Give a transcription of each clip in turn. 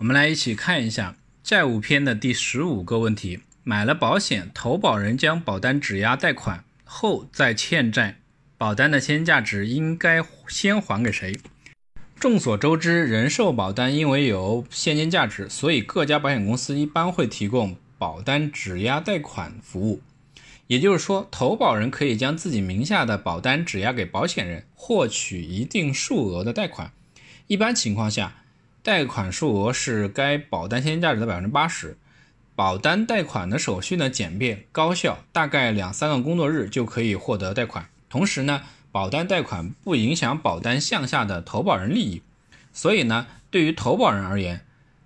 我们来一起看一下债务篇的第十五个问题：买了保险，投保人将保单质押贷款后再欠债，保单的现金价值应该先还给谁？众所周知，人寿保单因为有现金价值，所以各家保险公司一般会提供保单质押贷款服务。也就是说，投保人可以将自己名下的保单质押给保险人，获取一定数额的贷款。一般情况下，贷款数额是该保单现金价值的百分之八十。保单贷款的手续呢简便高效，大概两三个工作日就可以获得贷款。同时呢，保单贷款不影响保单项下的投保人利益，所以呢，对于投保人而言。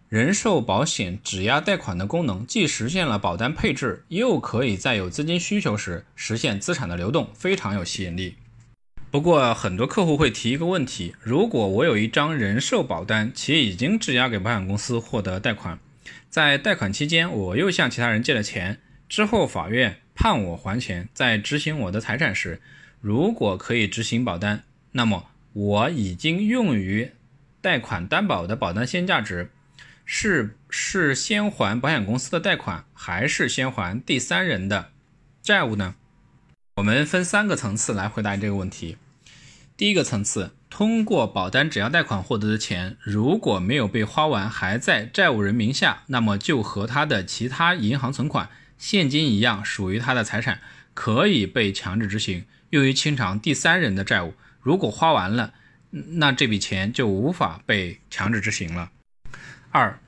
人寿保险质押贷款的功能，既实现了保单配置，又可以在有资金需求时实现资产的流动，非常有吸引力。不过，很多客户会提一个问题：如果我有一张人寿保单，且已经质押给保险公司获得贷款，在贷款期间我又向其他人借了钱，之后法院判我还钱，在执行我的财产时，如果可以执行保单，那么我已经用于贷款担保的保单现价值。是是先还保险公司的贷款，还是先还第三人的债务呢？我们分三个层次来回答这个问题。第一个层次，通过保单质押贷款获得的钱，如果没有被花完，还在债务人名下，那么就和他的其他银行存款、现金一样，属于他的财产，可以被强制执行，用于清偿第三人的债务。如果花完了，那这笔钱就无法被强制执行了。二，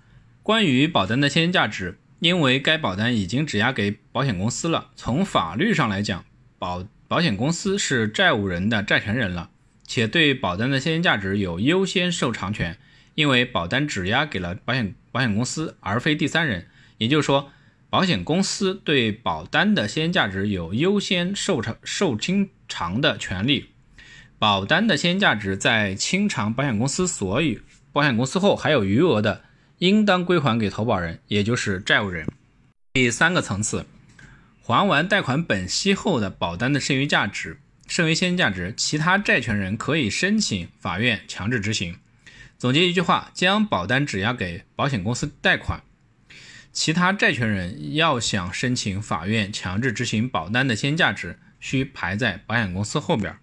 关于保单的现金价值，因为该保单已经质押给保险公司了，从法律上来讲，保保险公司是债务人的债权人了，且对保单的现金价值有优先受偿权，因为保单质押给了保险保险公司，而非第三人，也就是说，保险公司对保单的现金价值有优先受偿受清偿的权利，保单的现金价值在清偿保险公司所有保险公司后还有余额的。应当归还给投保人，也就是债务人。第三个层次，还完贷款本息后的保单的剩余价值、剩余现金价值，其他债权人可以申请法院强制执行。总结一句话：将保单质押给保险公司贷款，其他债权人要想申请法院强制执行保单的现金价值，需排在保险公司后边。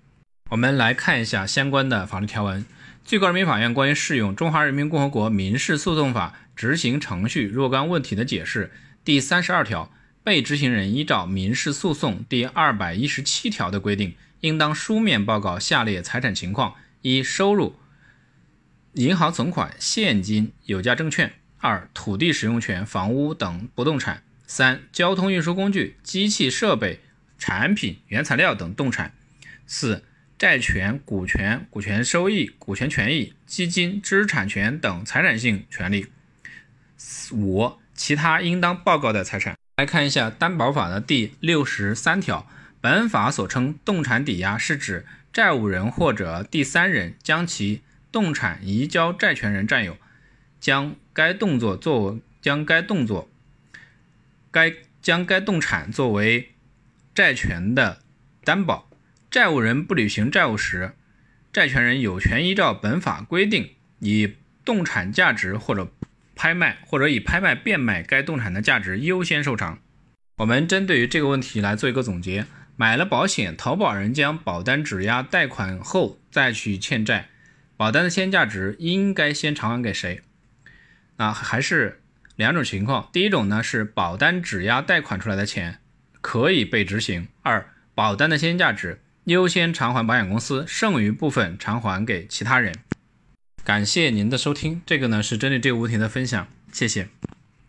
我们来看一下相关的法律条文。最高人民法院关于适用《中华人民共和国民事诉讼法》执行程序若干问题的解释第三十二条，被执行人依照民事诉讼第二百一十七条的规定，应当书面报告下列财产情况：一、收入、银行存款、现金、有价证券；二、土地使用权、房屋等不动产；三、交通运输工具、机器设备、产品、原材料等动产；四。债权、股权、股权收益、股权权益、基金、知识产权等财产性权利。五、其他应当报告的财产。来看一下担保法的第六十三条，本法所称动产抵押，是指债务人或者第三人将其动产移交债权人占有，将该动作作为将该动作该将该动产作为债权的担保。债务人不履行债务时，债权人有权依照本法规定，以动产价值或者拍卖，或者以拍卖变卖该动产的价值优先受偿。我们针对于这个问题来做一个总结：买了保险，投保人将保单质押贷款后再去欠债，保单的现金价值应该先偿还给谁？那还是两种情况：第一种呢是保单质押贷款出来的钱可以被执行；二，保单的现金价值。优先偿还保险公司，剩余部分偿还给其他人。感谢您的收听，这个呢是针对这个问题的分享，谢谢。